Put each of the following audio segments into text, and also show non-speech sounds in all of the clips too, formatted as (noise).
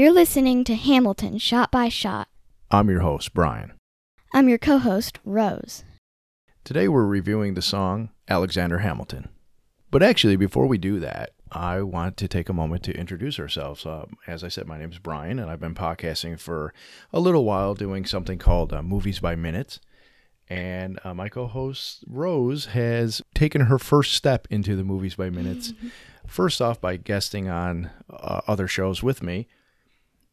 You're listening to Hamilton Shot by Shot. I'm your host, Brian. I'm your co host, Rose. Today we're reviewing the song Alexander Hamilton. But actually, before we do that, I want to take a moment to introduce ourselves. Uh, as I said, my name is Brian, and I've been podcasting for a little while doing something called uh, Movies by Minutes. And uh, my co host, Rose, has taken her first step into the Movies by Minutes. (laughs) first off, by guesting on uh, other shows with me,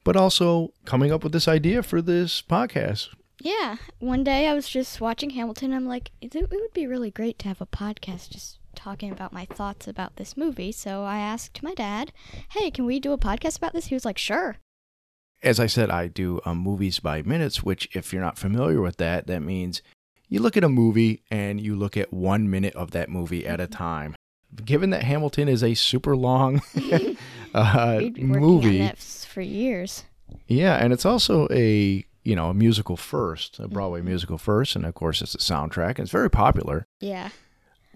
but also coming up with this idea for this podcast. Yeah, one day I was just watching Hamilton. I'm like, it it would be really great to have a podcast just talking about my thoughts about this movie. So I asked my dad, hey, can we do a podcast about this? He was like, sure. As I said, I do um, movies by minutes, which, if you're not familiar with that, that means you look at a movie and you look at one minute of that movie at a time. Given that Hamilton is a super long (laughs) uh, We'd be movie, on that for years. yeah, and it's also a you know a musical first, a Broadway musical first, and of course it's a soundtrack, and it's very popular. Yeah.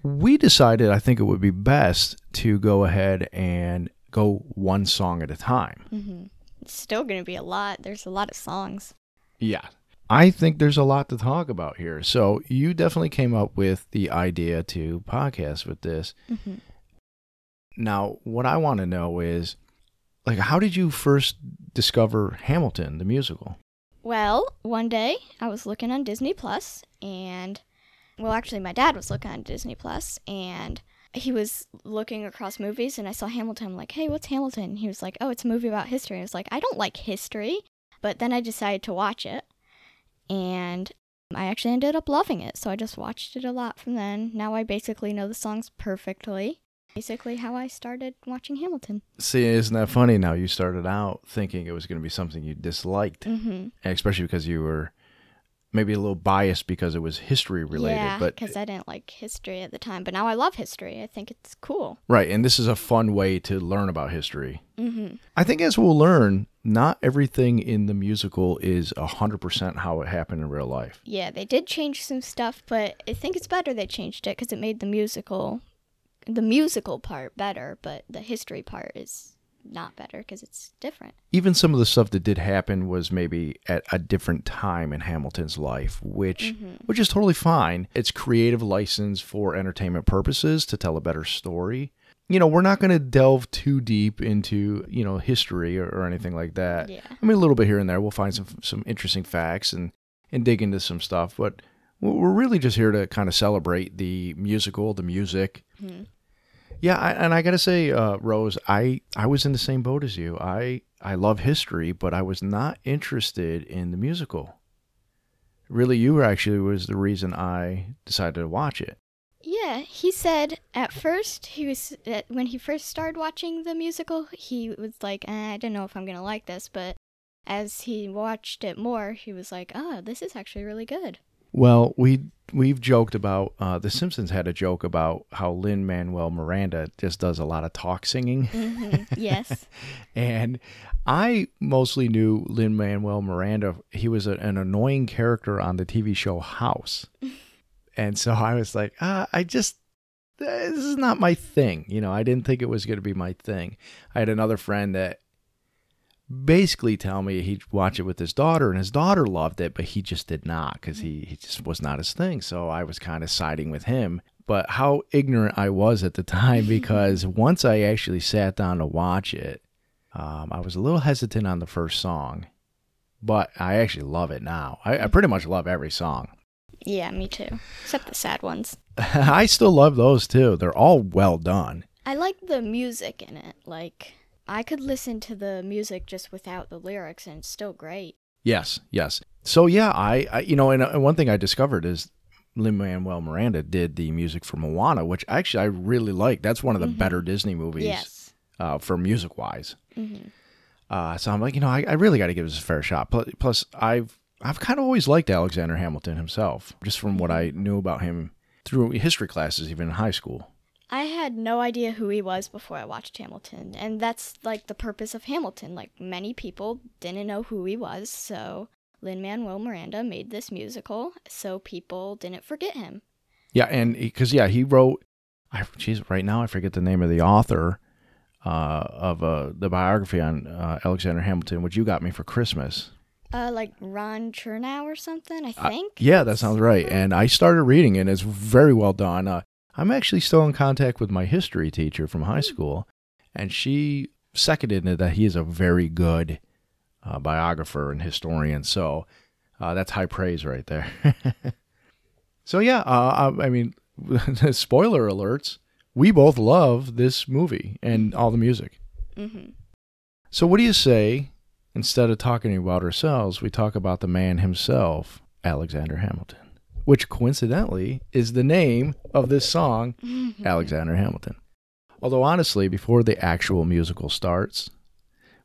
We decided I think it would be best to go ahead and go one song at a time. hmm It's still going to be a lot. There's a lot of songs. Yeah. I think there's a lot to talk about here. So you definitely came up with the idea to podcast with this. hmm Now, what I want to know is like how did you first discover Hamilton the musical? Well, one day I was looking on Disney Plus, and well, actually, my dad was looking on Disney Plus, and he was looking across movies, and I saw Hamilton. I'm like, hey, what's Hamilton? He was like, oh, it's a movie about history. I was like, I don't like history, but then I decided to watch it, and I actually ended up loving it. So I just watched it a lot from then. Now I basically know the songs perfectly. Basically, how I started watching Hamilton. See, isn't that funny now you started out thinking it was going to be something you disliked, Mm-hmm. especially because you were maybe a little biased because it was history related, yeah, but because I didn't like history at the time, but now I love history. I think it's cool. right, and this is a fun way to learn about history. Mm-hmm. I think as we'll learn, not everything in the musical is 100% how it happened in real life. Yeah, they did change some stuff, but I think it's better they changed it because it made the musical, the musical part better, but the history part is not better because it's different. Even some of the stuff that did happen was maybe at a different time in Hamilton's life, which mm-hmm. which is totally fine. It's creative license for entertainment purposes to tell a better story. You know, we're not going to delve too deep into, you know, history or, or anything like that. Yeah. I mean, a little bit here and there. We'll find some some interesting facts and and dig into some stuff, but we're really just here to kind of celebrate the musical, the music. Mhm. Yeah, I, and I got to say, uh, Rose, I I was in the same boat as you. I I love history, but I was not interested in the musical. Really, you were actually was the reason I decided to watch it. Yeah, he said at first he was when he first started watching the musical, he was like, eh, I don't know if I'm gonna like this, but as he watched it more, he was like, oh, this is actually really good. Well, we we've joked about uh, the Simpsons had a joke about how Lin Manuel Miranda just does a lot of talk singing. hmm yes. (laughs) And I mostly knew Lin Manuel Miranda. He was a, an annoying character on the TV show House. (laughs) and so I was like, ah, I just, this is not my thing. You know, I didn't think it was going to be my thing. I had another friend that basically tell me he'd watch it with his daughter, and his daughter loved it, but he just did not because he, he just was not his thing. So I was kind of siding with him. But how ignorant I was at the time (laughs) because once I actually sat down to watch it, um, I was a little hesitant on the first song, but I actually love it now. I, I pretty much love every song. Yeah, me too. Except the sad ones. (laughs) I still love those too. They're all well done. I like the music in it. Like, I could listen to the music just without the lyrics, and it's still great. Yes, yes. So yeah, I, I you know, and, uh, and one thing I discovered is Lin Manuel Miranda did the music for Moana, which actually I really like. That's one of the better Disney movies Yes. uh, for music wise. hmm Uh, so I'm like, you know, I, I really got to give this a fair shot. Plus, plus I've I've kind of always liked Alexander Hamilton himself, just from what I knew about him through history classes, even in high school. I had no idea who he was before I watched Hamilton, and that's like the purpose of Hamilton. Like many people didn't know who he was, so Lin Manuel Miranda made this musical so people didn't forget him. Yeah, and because yeah, he wrote. I geez, right now I forget the name of the author. uh, of uh, the biography on uh, Alexander Hamilton, which you got me for Christmas. Uh, like Ron Chernow or something, I think. Yeah, that sounds right. And I started reading it. and It's very well done. I'm actually still in contact with my history teacher from high school, and she seconded it that he is a very good uh, biographer and historian. So uh, that's high praise right there. (laughs) so yeah, uh, I, I mean, (laughs) spoiler alerts. We both love this movie and all the music. hmm So what do you say? Instead of talking about ourselves, we talk about the man himself, Alexander Hamilton, which coincidentally is the name of this song, (laughs) Alexander Hamilton. Although honestly, before the actual musical starts,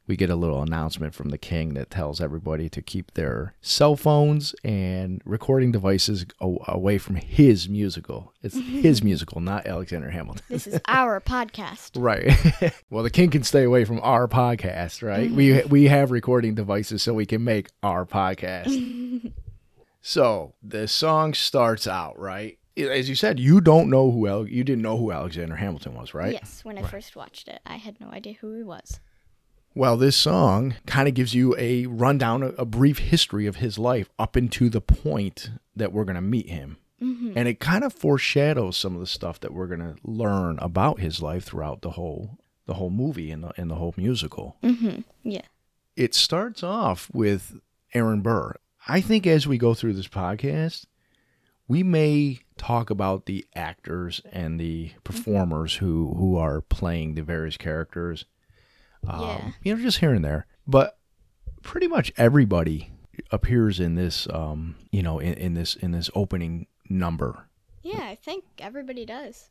we get a little announcement from the king that tells everybody to keep their cell phones and recording devices away from his musical. It's (laughs) his musical, not Alexander Hamilton. This is our (laughs) podcast. Right. well, the king can stay away from our podcast, right? We mm-hmm. we have recording devices so we can make our podcast. So the song starts out right. As you said, you don't know who Al- you didn't know who Alexander Hamilton was, right? Yes, when I first watched it, I had no idea who he was. Well, this song kind of gives you a rundown, a, a brief history of his life up into the point that we're going to meet him. And it kind of foreshadows some of the stuff that we're going to learn about his life throughout the whole the whole movie and the, and the whole musical. Mm-hmm. Yeah. It starts off with Aaron Burr. I think as we go through this podcast, we may talk about the actors and the performers who who are playing the various characters. Um, Yeah. You know, just here and there. But pretty much everybody appears in this um, you know, in, in this in this opening number. Yeah, I think everybody does.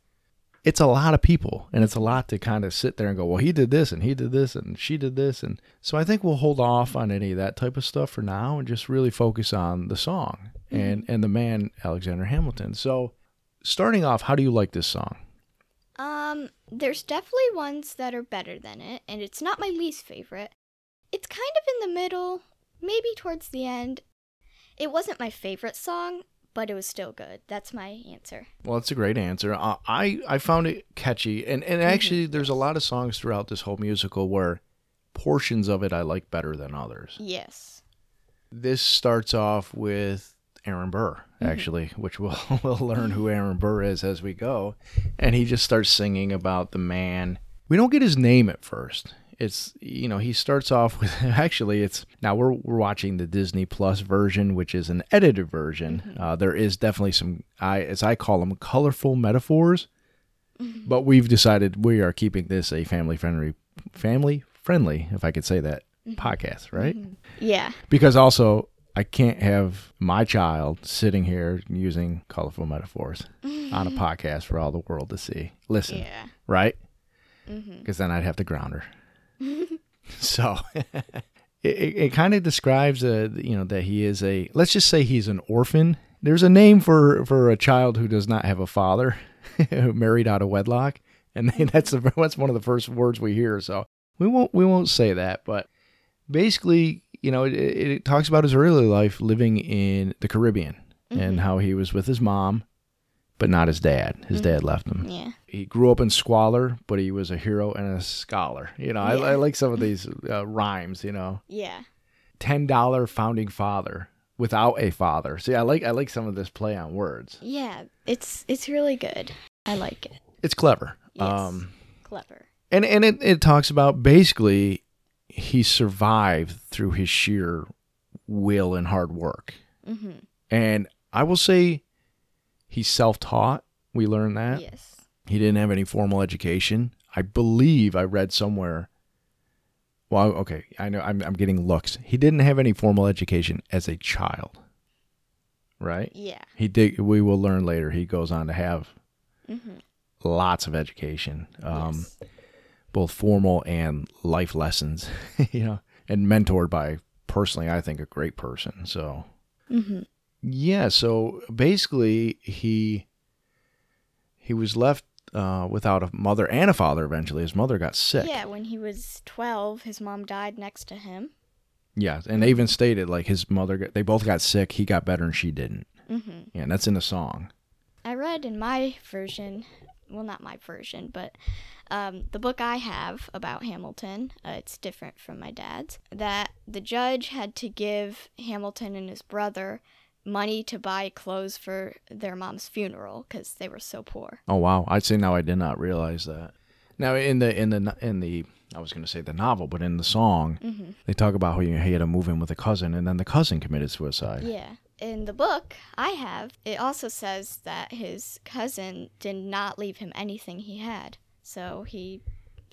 It's a lot of people and it's a lot to kind of sit there and go, well, he did this and he did this and she did this and so I think we'll hold off on any of that type of stuff for now and just really focus on the song and and the man Alexander Hamilton. So starting off, how do you like this song? Um, there's definitely ones that are better than it, and it's not my least favorite. It's kind of in the middle, maybe towards the end. It wasn't my favorite song, but it was still good. That's my answer. Well, it's a great answer. Uh, I I found it catchy, and and actually, there's a lot of songs throughout this whole musical where portions of it I like better than others. Yes. This starts off with Aaron Burr, actually, which we'll (laughs) we'll learn who Aaron Burr is as we go, and he just starts singing about the man. We don't get his name at first. It's you know he starts off with (laughs) actually it's now we're we're watching the Disney Plus version, which is an edited version. Mm-hmm. Uh, there is definitely some I as I call them colorful metaphors, mm-hmm. but we've decided we are keeping this a family friendly family friendly if I could say that mm-hmm. podcast right Yeah. because also I can't have my child sitting here using colorful metaphors on a podcast for all the world to see. Listen, Yeah. right? Mm-hmm. Because then I'd have to ground her. So (laughs) it, it, kind of describes, uh, you know, that he is a. Let's just say he's an orphan. There's a name for for a child who does not have a father, (laughs) who married out of wedlock, and (laughs) that's the, that's one of the first words we hear. So we won't we won't say that, but basically, you know, it, it, it talks about his early life living in the Caribbean and how he was with his mom, but not his dad. His dad left him. Yeah. He grew up in squalor, but he was a hero and a scholar. You know, I, I like some of (laughs) these uh, rhymes. You know, Yeah. ten dollar founding father without a father. See, I like I like some of this play on words. Yeah. It's it's really good. I like it. It's clever. Yes. Um, Clever. and and it, it talks about basically he survived through his sheer will and hard work. Mm-hmm. And I will say he's self-taught. We learned that. Yes. He didn't have any formal education. I believe I read somewhere. Well, okay, I know I'm I'm getting looks. He didn't have any formal education as a child. Right? Yeah. He did we will learn later he goes on to have Mm-hmm. lots of education. Um yes. both formal and life lessons, (laughs) you know, and mentored by personally I think a great person. So Mm-hmm. Yeah, so basically he he was left uh, without a mother and a father eventually. His mother got sick. Yeah. When he was twelve, his mom died next to him. Yeah, and they even stated like his mother got, they both got sick, he got better and she didn't. Mm-hmm. Yeah, and that's in the song. I read in my version, well, not my version, but Um, the book I have about Hamilton, uh, it's different from my dad's, that the judge had to give Hamilton and his brother money to buy clothes for their mom's funeral because they were so poor. Oh wow! I'd say now I did not realize that. Now in the in the in the I was going to say the novel, but in the song Mm-hmm. they talk about how he he had to move in with a cousin, and then the cousin committed suicide. Yeah. In the book I have, it also says that his cousin did not leave him anything he had. So he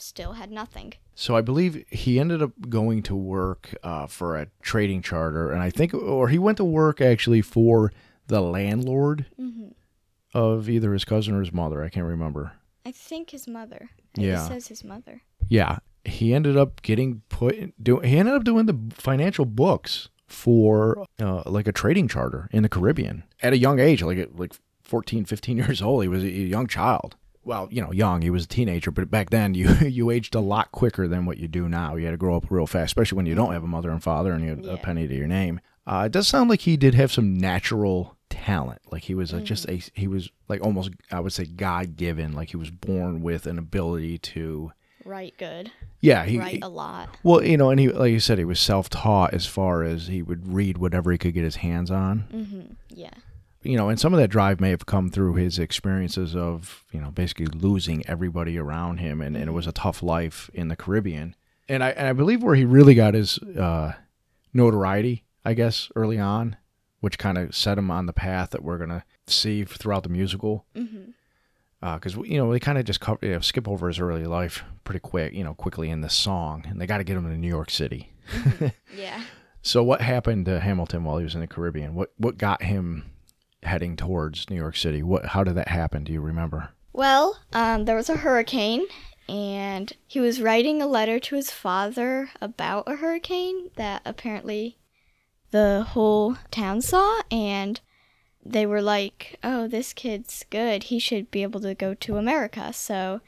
still had nothing. So I believe he ended up going to work uh, for a trading charter, and I think, or he went to work actually for the landlord Mm-hmm. of either his cousin or his mother. I can't remember. I think his mother. It Yeah. says his mother. Yeah, he ended up getting put. in- Do he ended up doing the financial books for uh, like a trading charter in the Caribbean at a young age, like like 14, 15 years old. He was a young child. Well, you know, young. He was a teenager, but back then you (laughs) you aged a lot quicker than what you do now. You had to grow up real fast, especially when you don't have a mother and father and you have a penny to your name. Uh, it does sound like he did have some natural talent. Like he was a, just a he was like almost I would say God given. Like he was born with an ability to write good. yeah he Write a lot. well, you know, and he, like you said, he was self-taught as far as he would read whatever he could get his hands on. Mm-hmm. Yeah. You know, and some of that drive may have come through his experiences of, you know, basically losing everybody around him, and, and it was a tough life in the Caribbean. And I and I believe where he really got his uh, notoriety, I guess, early on, which kind of set him on the path that we're gonna see throughout the musical. Mm-hmm. because you know they kind of just cover, you know, skip over his early life pretty quick, you know, quickly in this song, and they got to get him to New York City. (laughs) Yeah. So what happened to Hamilton while he was in the Caribbean? What what got him heading towards New York City? What how did that happen? Do you remember? Well, um, there was a hurricane, and he was writing a letter to his father about a hurricane that apparently the whole town saw, and they were like, "Oh, this kid's good. He should be able to go to America." So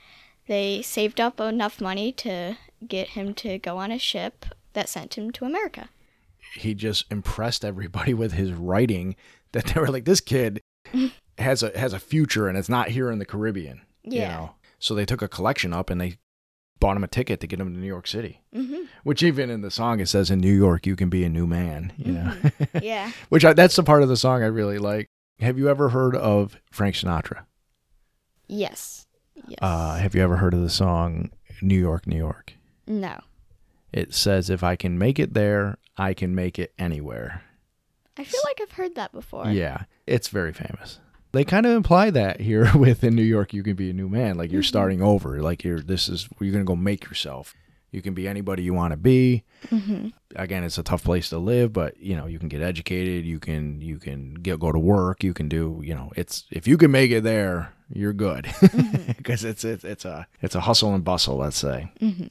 they saved up enough money to get him to go on a ship that sent him to America. He just impressed everybody (laughs) with his writing that they were like, this kid (laughs) has a has a future, and it's not here in the Caribbean. You Yeah. know? So they took a collection up and they bought him a ticket to get him to New York City. hmm Which even in the song it says in New York you can be a new man. You know. (laughs) Yeah. Which I, that's the part of the song I really like. Have you ever heard of Frank Sinatra? Yes. Yes. Uh, have you ever heard of the song New York, New York? no. It says, "If I can make it there, I can make it anywhere." I feel like I've heard that before. Yeah, it's very famous. They kind of imply that here (laughs) with in New York, you can be a new man, like you're mm-hmm. starting over, like you're this is where you're gonna go make yourself. You can be anybody you want to be. hmm Again, it's a tough place to live, but you know you can get educated. You can you can get go to work. You can do you know it's if you can make it there, you're good mm-hmm. (laughs) because it's it's it's a it's a hustle and bustle. Let's say. Mm-hmm.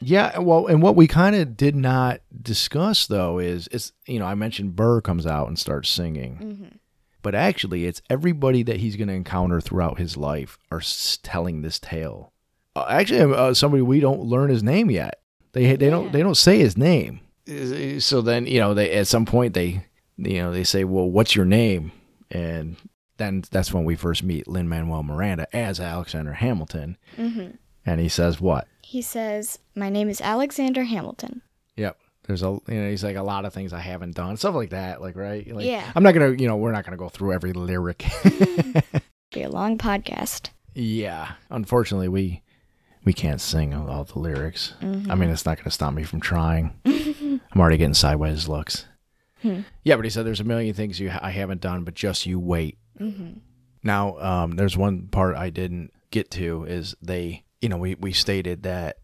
Yeah, well, and what we kind of did not discuss though is it's you know I mentioned Burr comes out and starts singing, hmm but actually it's everybody that he's going to encounter throughout his life are s- telling this tale. Uh, actually, uh, somebody we don't learn his name yet. They they don't they don't say his name. Uh, So then you know they at some point they you know they say, well, what's your name? And then that's when we first meet Lin Manuel Miranda as Alexander Hamilton, hmm and he says what? He says, "My name is Alexander Hamilton." Yep. There's a you know he's like a lot of things I haven't done stuff like that like right like Yeah. I'm not gonna you know we're not gonna go through every lyric (laughs) Be a long podcast. yeah unfortunately we we can't sing all the lyrics Mhm. I mean it's not gonna stop me from trying (laughs) I'm already getting sideways looks Hmm. yeah but he said there's a million things you I haven't done but just you wait hmm Now, um, there's one part I didn't get to is they, you know, we, we stated that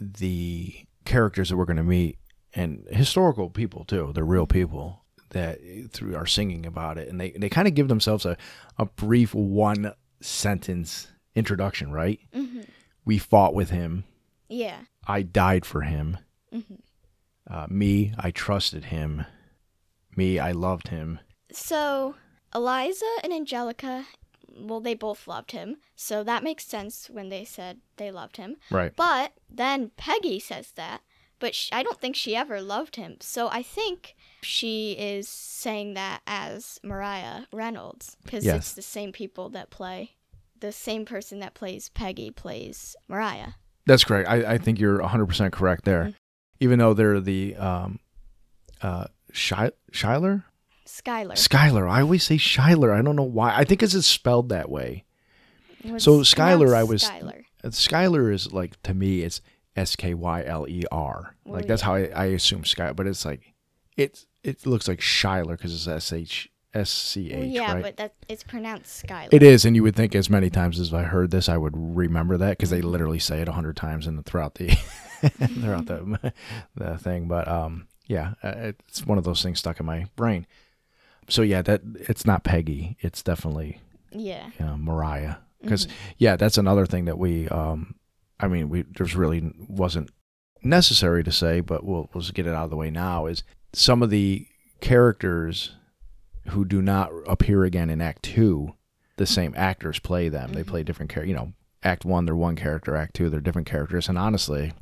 the characters that we're going to meet and historical people too, they're real people that through are singing about it, and they, they kind of give themselves a, a brief one sentence introduction, right? hmm We fought with him. Yeah. I died for him. hmm Uh, me, I trusted him. Me, I loved him. So Eliza and Angelica, well, they both loved him, so that makes sense when they said they loved him. Right. But then Peggy says that, but sh I don't think she ever loved him. So I think she is saying that as Maria Reynolds because Yes. it's the same people that play the same person that plays Peggy plays Maria. That's correct. I, I think you're 100% correct there. Mhm. Even though they're the um, uh, Shy, Shyler? Skylar. Skylar. I always say Shyler. I don't know why. I think it's just spelled that way. So Skylar, I was- Skylar. Skylar is like, to me, it's S K Y L E R. Well, Like, that's how I, I assume Sky, but it's like, it, it looks like Shyler because it's S H S C H, yeah, right? but that it's pronounced Skylar. It is, and you would think as many times as I heard this, I would remember that because they literally say it a hundred times the, throughout the (laughs) throughout the (laughs) the thing. But um, yeah, uh, it's one of those things stuck in my brain. So yeah, that it's not Peggy. It's definitely Yeah. you know, Maria. Because Mhm. yeah, that's another thing that we um, I mean, we there's really wasn't necessary to say, but we'll we'll just get it out of the way now. Is some of the characters who do not appear again in Act Two, the same actors play them. They Mhm. play different characters. You know, Act One they're one character. Act Two they're different characters. And honestly,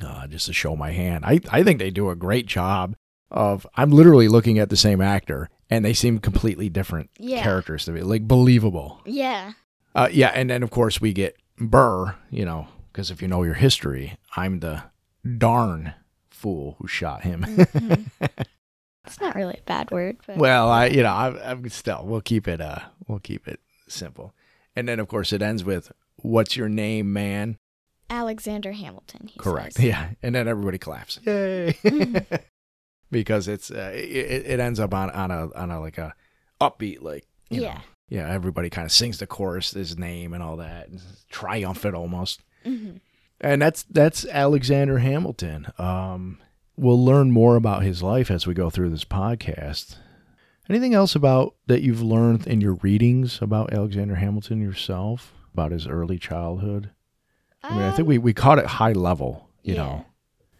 uh, just to show my hand, I I think they do a great job of. I'm literally looking at the same actor, and they seem completely different Yeah. characters to me, like believable. Yeah. Uh, yeah, and then of course we get Burr, you know, because if you know your history, I'm the darn fool who shot him. Mhm. (laughs) It's not really a bad word, but well, I, you know, I, I'm still. We'll keep it. Uh, we'll keep it simple. And then of course it ends with, "What's your name, man?" Alexander Hamilton. He Correct. says. (laughs) Yeah, and then everybody claps. Yay! Mhm. (laughs) because it's uh, it, it ends up on on a on a like a upbeat like Yeah. know, yeah. Everybody kind of sings the chorus, his name and all that, and triumphant almost. hmm and that's that's Alexander Hamilton. Um, we'll learn more about his life as we go through this podcast. Anything else about that you've learned in your readings about Alexander Hamilton yourself about his early childhood? I mean, I think we we caught it high level, you know.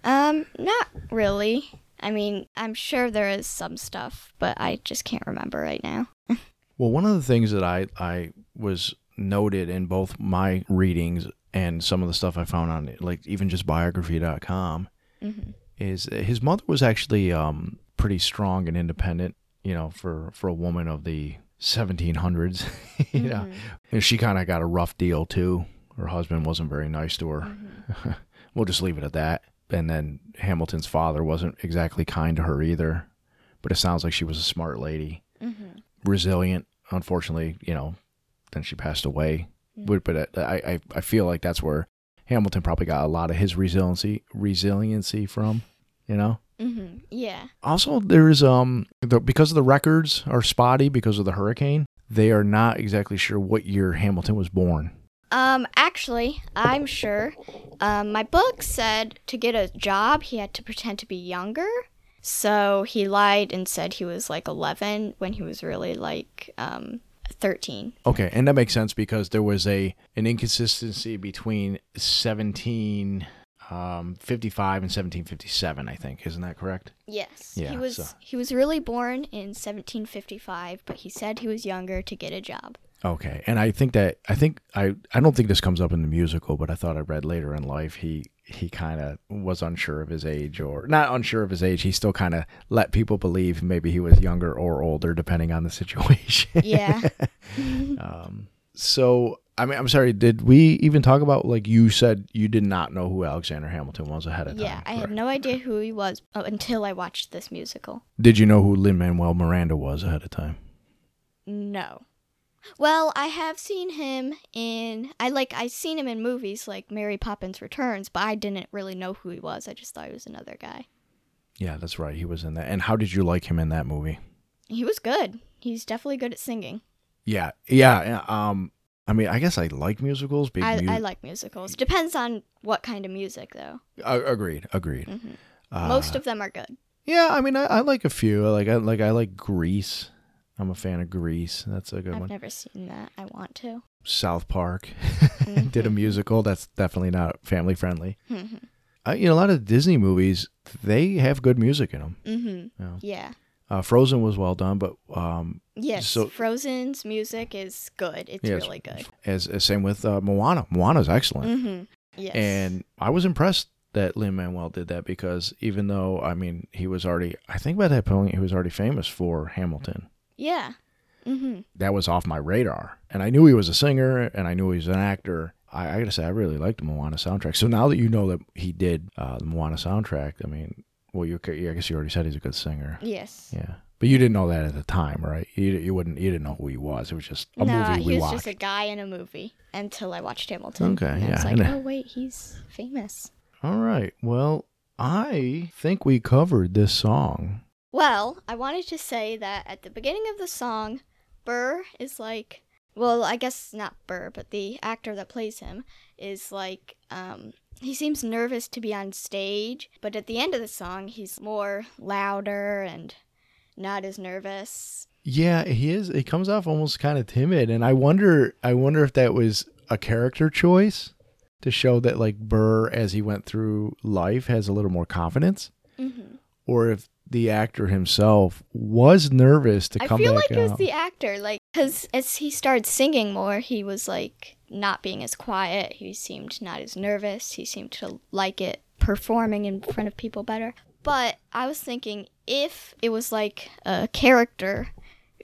Um, not really. I mean, I'm sure there is some stuff, but I just can't remember right now. (laughs) Well, one of the things that I I was noted in both my readings and some of the stuff I found on like even just biography.com hmm is his mother was actually um, pretty strong and independent, you know, for, for a woman of the 1700s. (laughs) you know, Mm-hmm. and she kind of got a rough deal too. Her husband wasn't very nice to her. Mm-hmm. (laughs) we'll just leave it at that. And then Hamilton's father wasn't exactly kind to her either. But it sounds like she was a smart lady, hmm resilient. Unfortunately, you know, then she passed away. Mm. But, but I, I, I feel like that's where Hamilton probably got a lot of his resiliency resiliency from. You know. hmm Yeah. Also, there's um the, because the records are spotty because of the hurricane. They are not exactly sure what year Hamilton was born. Um, actually, I'm sure. Um, my book said to get a job, he had to pretend to be younger. So he lied and said he was like 11 when he was really like um 13. Okay, and that makes sense because there was a an inconsistency between 1755 and 1757. I think isn't that correct? Yes. Yeah, He was so- he was really born in 1755, but he said he was younger to get a job. Okay, and I think that I think I I don't think this comes up in the musical, but I thought I read later in life he he kind of was unsure of his age or not unsure of his age. He still kind of let people believe maybe he was younger or older depending on the situation. Yeah. (laughs) um, so I mean, I'm sorry. Did we even talk about like you said you did not know who Alexander Hamilton was ahead of time? yeah, I had no idea who he was until I watched this musical. Did you know who Lin Manuel Miranda was ahead of time? No. Well, I have seen him in I like I seen him in movies like Mary Poppins Returns, but I didn't really know who he was. I just thought he was another guy. Yeah, that's right. He was in that. And how did you like him in that movie? He was good. He's definitely good at singing. Yeah, yeah. Um, I mean, I guess I like musicals. Big I, mu- I like musicals. Depends on what kind of music though. Uh, agreed. Agreed. hmm Uh, Most of them are good. Yeah, I mean, I, I like a few. I like I like I like Grease. I'm a fan of Grease. That's a good one. I've never seen that. I want to. South Park (laughs) did a Mhm. musical. That's definitely not family friendly. Mhm. Uh, you know, a lot of Disney movies they have good music in them. Mhm. Yeah. Yeah. Uh, Frozen was well done, but um, Yes. So- Frozen's music is good. It's really good. as, as same with uh, Moana. Moana's excellent, Mhm. Yes. and I was impressed that Lin Manuel did that because even though I mean he was already, I think by that point he was already famous for Hamilton. Yeah. Mm-hmm. That was off my radar. And I knew he was a singer and I knew he was an actor. I, I gotta say, I really liked the Moana soundtrack. So now that you know that he did uh, the Moana soundtrack, I mean, well, you, I guess you already said he's a good singer. Yes. Yeah. But you didn't know that at the time, right? You, you wouldn't. You didn't know who he was. It was just a no, movie we he was watched. just a guy in a movie until I watched Hamilton. Okay, And yeah, like, and- oh wait, he's famous. All right. Well, I think we covered this song. Well, I wanted to say that at the beginning of the song, Burr is like, well, I guess not Burr, but the actor that plays him is like, um, he seems nervous to be on stage, but at the end of the song, he's more louder and not as nervous. Yeah, he is. He comes off almost kind of timid, and I wonder. I wonder if that was a character choice to show that like Burr, as he went through life, has a little more confidence, hmm or if the actor himself was nervous to come back I feel back like it was the actor, like, because as he started singing more, he was like not being as quiet. He seemed not as nervous. He seemed to like it performing in front of people better. But I was thinking if it was like a character,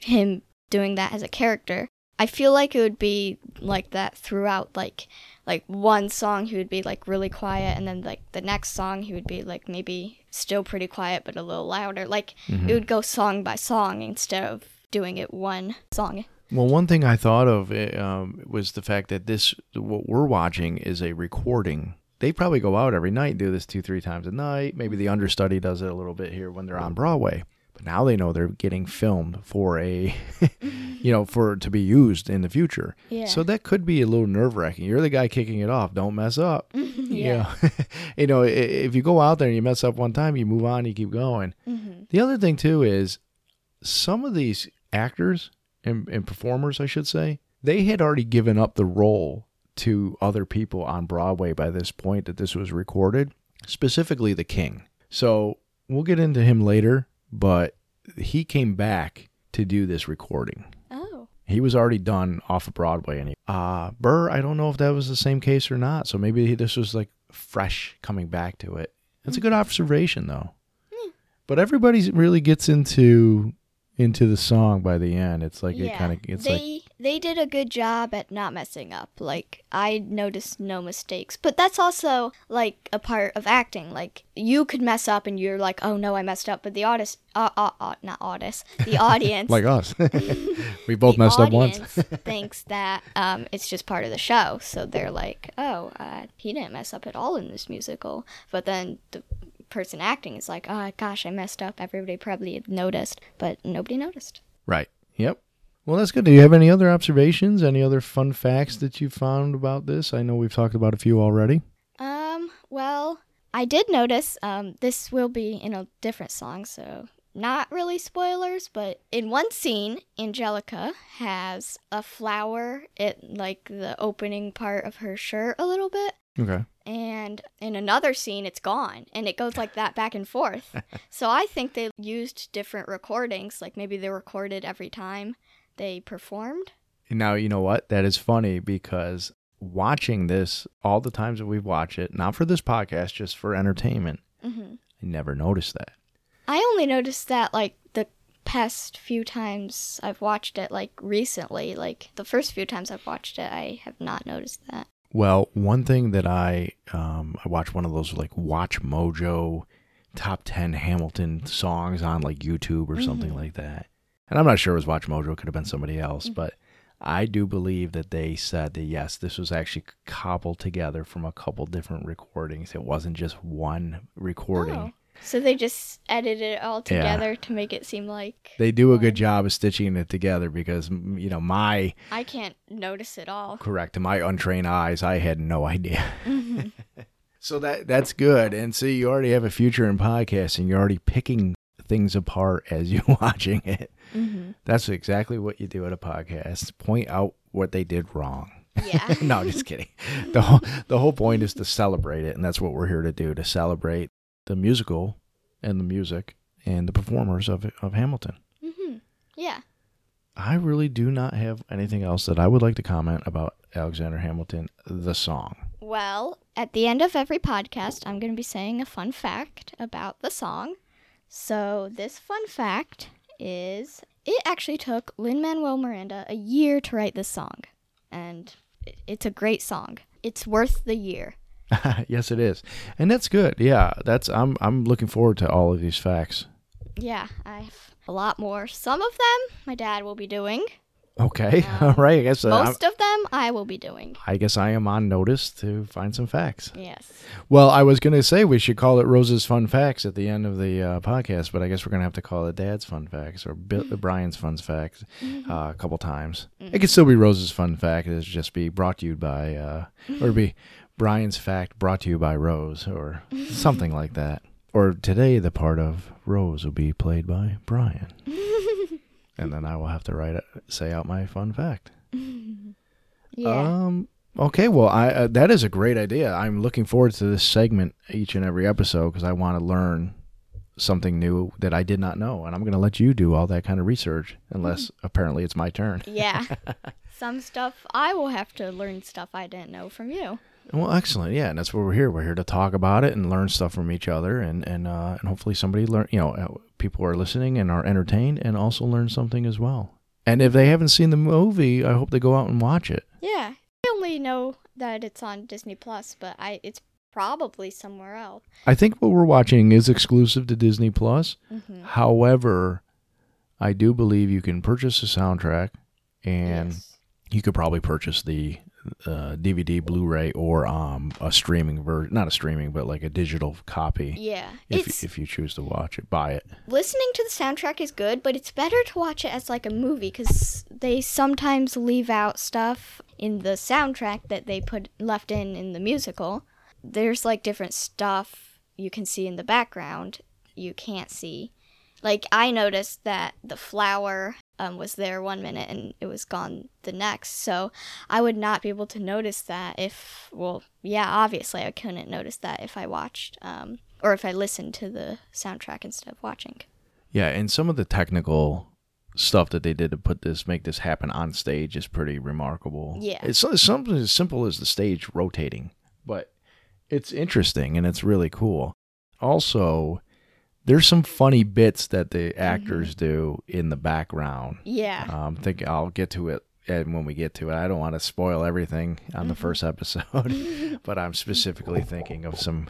him doing that as a character, I feel like it would be like that throughout. Like, like one song he would be like really quiet, and then like the next song he would be like maybe still pretty quiet but a little louder. Like Mhm. it would go song by song instead of doing it one song. Well, one thing I thought of eh, um, was the fact that this, what we're watching, is a recording. They probably go out every night and do this two, three times a night. Maybe the understudy does it a little bit here when they're on Broadway. But now they know they're getting filmed for a, (laughs) you know, for to be used in the future. Yeah. So that could be a little nerve wracking. You're the guy kicking it off. Don't mess up. (laughs) yeah. You know, (laughs) you know, if you go out there and you mess up one time, you move on, you keep going. hmm The other thing too is some of these actors and, and performers, I should say, they had already given up the role to other people on Broadway by this point that this was recorded, specifically the King. So we'll get into him later, but he came back to do this recording. Oh. He was already done off of Broadway, and he, uh, Burr. I don't know if that was the same case or not. So maybe he- this was like fresh coming back to it. That's a good observation, though. Hmm. But everybody really gets into into the song by the end. It's like it kind of it's they like they did a good job at not messing up. Like I noticed no mistakes, but that's also like a part of acting. Like you could mess up and you're like, oh no, I messed up, but the artist, uh, uh, uh not artist, the (laughs) audience. like us. (laughs) we both messed up once. thinks that um, it's just part of the show, so they're like, "Oh, uh, he didn't mess up at all in this musical." But then the person acting is like, "Oh gosh, I messed up." Everybody probably noticed, but nobody noticed. Right. Yep. Well, that's good. Do you have any other observations? Any other fun facts that you found about this? I know we've talked about a few already. Um, well, I did notice um, this will be in a different song, so not really spoilers, but in one scene, Angelica has a flower at like the opening part of her shirt a little bit. Okay. and in another scene it's gone and it goes like that back and forth (laughs) so i think they used different recordings like maybe they recorded every time they performed Now, you know what? That is funny because watching this all the times that we've watched it, not for this podcast, just for entertainment, hmm I never noticed that. i only noticed that like the past few times i've watched it like recently like the first few times i've watched it i have not noticed that Well, one thing that I um, I watched one of those like Watch Mojo top ten Hamilton songs on like YouTube or something Mhm. like that, and I'm not sure it was Watch Mojo. It could have been somebody else, Mhm. but I do believe that they said that yes, this was actually cobbled together from a couple different recordings. It wasn't just one recording. Oh. so they just edited it all Yeah. together to make it seem like They do a good job of stitching it together because you know my i can't notice it all correct to my untrained eyes, I had no idea. Mhm. (laughs) So that that's good. And so you already have a future in podcasting. You're already picking things apart as you're (laughs) watching it. Mhm. That's exactly what you do at a podcast. Point out what they did wrong. yeah (laughs) no, just kidding. (laughs) The whole, the whole point is to celebrate it, and that's what we're here to do to celebrate the musical and the music and the performers of of Hamilton. hmm yeah I really do not have anything else that I would like to comment about Alexander Hamilton the song. Well, at the end of every podcast, I'm going to be saying a fun fact about the song. So, this fun fact is it actually took Lin Manuel Miranda a year to write this song, and it's a great song. It's worth the year. (laughs) yes, it is, and that's good. Yeah, that's I'm I'm looking forward to all of these facts. Yeah, I have a lot more. Some of them my dad will be doing. Okay, (laughs) Um, all right. I guess uh, I'm- Most of them I will be doing. I guess I am on notice to find some facts. Yes. Well, I was going to say we should call it Rose's Fun Facts at the end of the uh, podcast, but I guess we're going to have to call it Dad's Fun Facts or Bill, (laughs) Brian's Fun Facts uh, a couple times. It could still be Rose's Fun Fact. It'd just be brought to you by, uh, or it'd be (laughs) Brian's Fact brought to you by Rose or something like that. Or today, the part of Rose will be played by Brian. and then I will have to write it, say out my fun fact. (laughs) Yeah. Um. Okay. Well, I uh, that is a great idea. I'm looking forward to this segment each and every episode because I want to learn something new that I did not know, and I'm going to let you do all that kind of research, unless (laughs) apparently it's my turn. yeah. (laughs) Some stuff I will have to learn stuff I didn't know from you. Well, excellent. Yeah, and that's what we're here. We're here to talk about it and learn stuff from each other, and and uh, and hopefully somebody learn. You know, uh, people are listening and are entertained, and also learn something as well. And if they haven't seen the movie, I hope they go out and watch it. Yeah. I only know that it's on Disney Plus, but I it's probably somewhere else. I think what we're watching is exclusive to Disney Plus. Mm-hmm. However, I do believe you can purchase the soundtrack, and Yes. you could probably purchase the uh, DVD, Blu-ray, or um, a streaming version—not a streaming, but like a digital copy. Yeah. If it's if you choose to watch it, buy it. listening to the soundtrack is good, but it's better to watch it as like a movie cuz they sometimes leave out stuff in the soundtrack that they put left in in the musical. There's like different stuff you can see in the background you can't see. Like I noticed that the flower um, was there one minute and it was gone the next. So I would not be able to notice that if, well, yeah, obviously I couldn't notice that if I watched um, or if I listened to the soundtrack instead of watching. Yeah, and some of the technical stuff that they did to put this, make this happen on stage, is pretty remarkable. Yeah. it's, it's something as simple as the stage rotating, but it's interesting and it's really cool. Also, there's some funny bits that the actors do in the background. Yeah. Um, think I'll get to it and when we get to it. I don't want to spoil everything on the first episode, (laughs) but I'm specifically thinking of some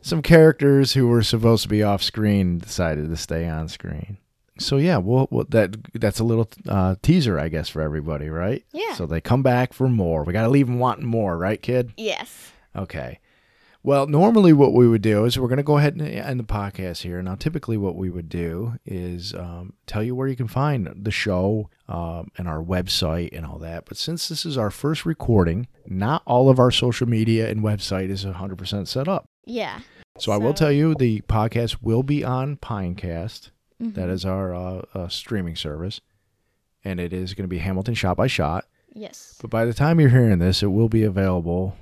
some characters who were supposed to be off screen decided to stay on screen. So yeah, well, well that that's a little uh, teaser, I guess, for everybody, right? Yeah. So they come back for more. We got to leave them wanting more, right, kid? yes. Okay. Well, normally what we would do is we're going to go ahead and end the podcast here. Now, typically what we would do is um, tell you where you can find the show um, and our website and all that. But since this is our first recording, not all of our social media and website is 100% set up. Yeah. So, I will tell you the podcast will be on Pinecast. Mhm. That is our uh, uh, streaming service. And it is going to be Hamilton Shot by Shot. Yes. But by the time you're hearing this, it will be available,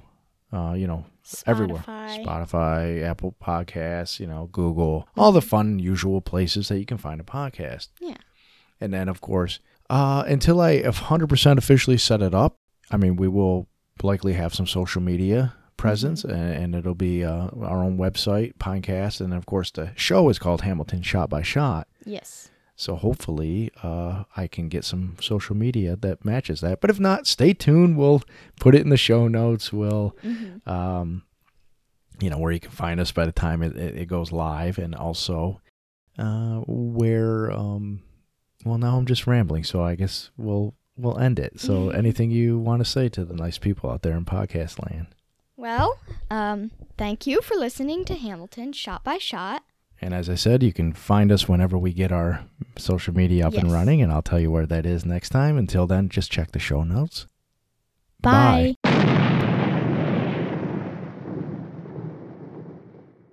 uh, you know, everywhere Spotify. spotify apple podcasts you know google all the fun usual places that you can find a podcast Yeah. and then of course uh, until i 100% officially set it up i mean we will likely have some social media presence and, and it'll be uh, our own website pinecast and of course the show is called hamilton shot by shot Yes. So hopefully uh, I can get some social media that matches that. But if not, stay tuned. We'll put it in the show notes. We'll, Mhm. um, you know, where you can find us by the time it, it, it goes live, and also uh, where. Um, well, now I'm just rambling, so I guess we'll we'll end it. So, (laughs) anything you want to say to the nice people out there in podcast land? Well, um, thank you for listening to Hamilton Shot by Shot. And as I said, you can find us whenever we get our social media up and running, and I'll tell you where that is next time. Until then, just check the show notes. Bye. Bye.